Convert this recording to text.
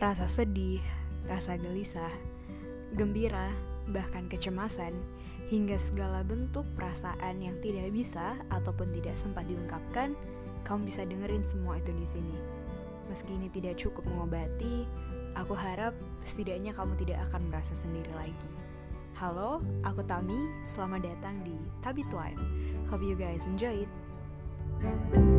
Rasa sedih, rasa gelisah, gembira, bahkan kecemasan, hingga segala bentuk perasaan yang tidak bisa ataupun tidak sempat diungkapkan, kamu bisa dengerin semua itu di sini. Meski ini tidak cukup mengobati, aku harap setidaknya kamu tidak akan merasa sendiri lagi. Halo, aku Tami. Selamat datang di Tabi Twine. Hope you guys enjoy it.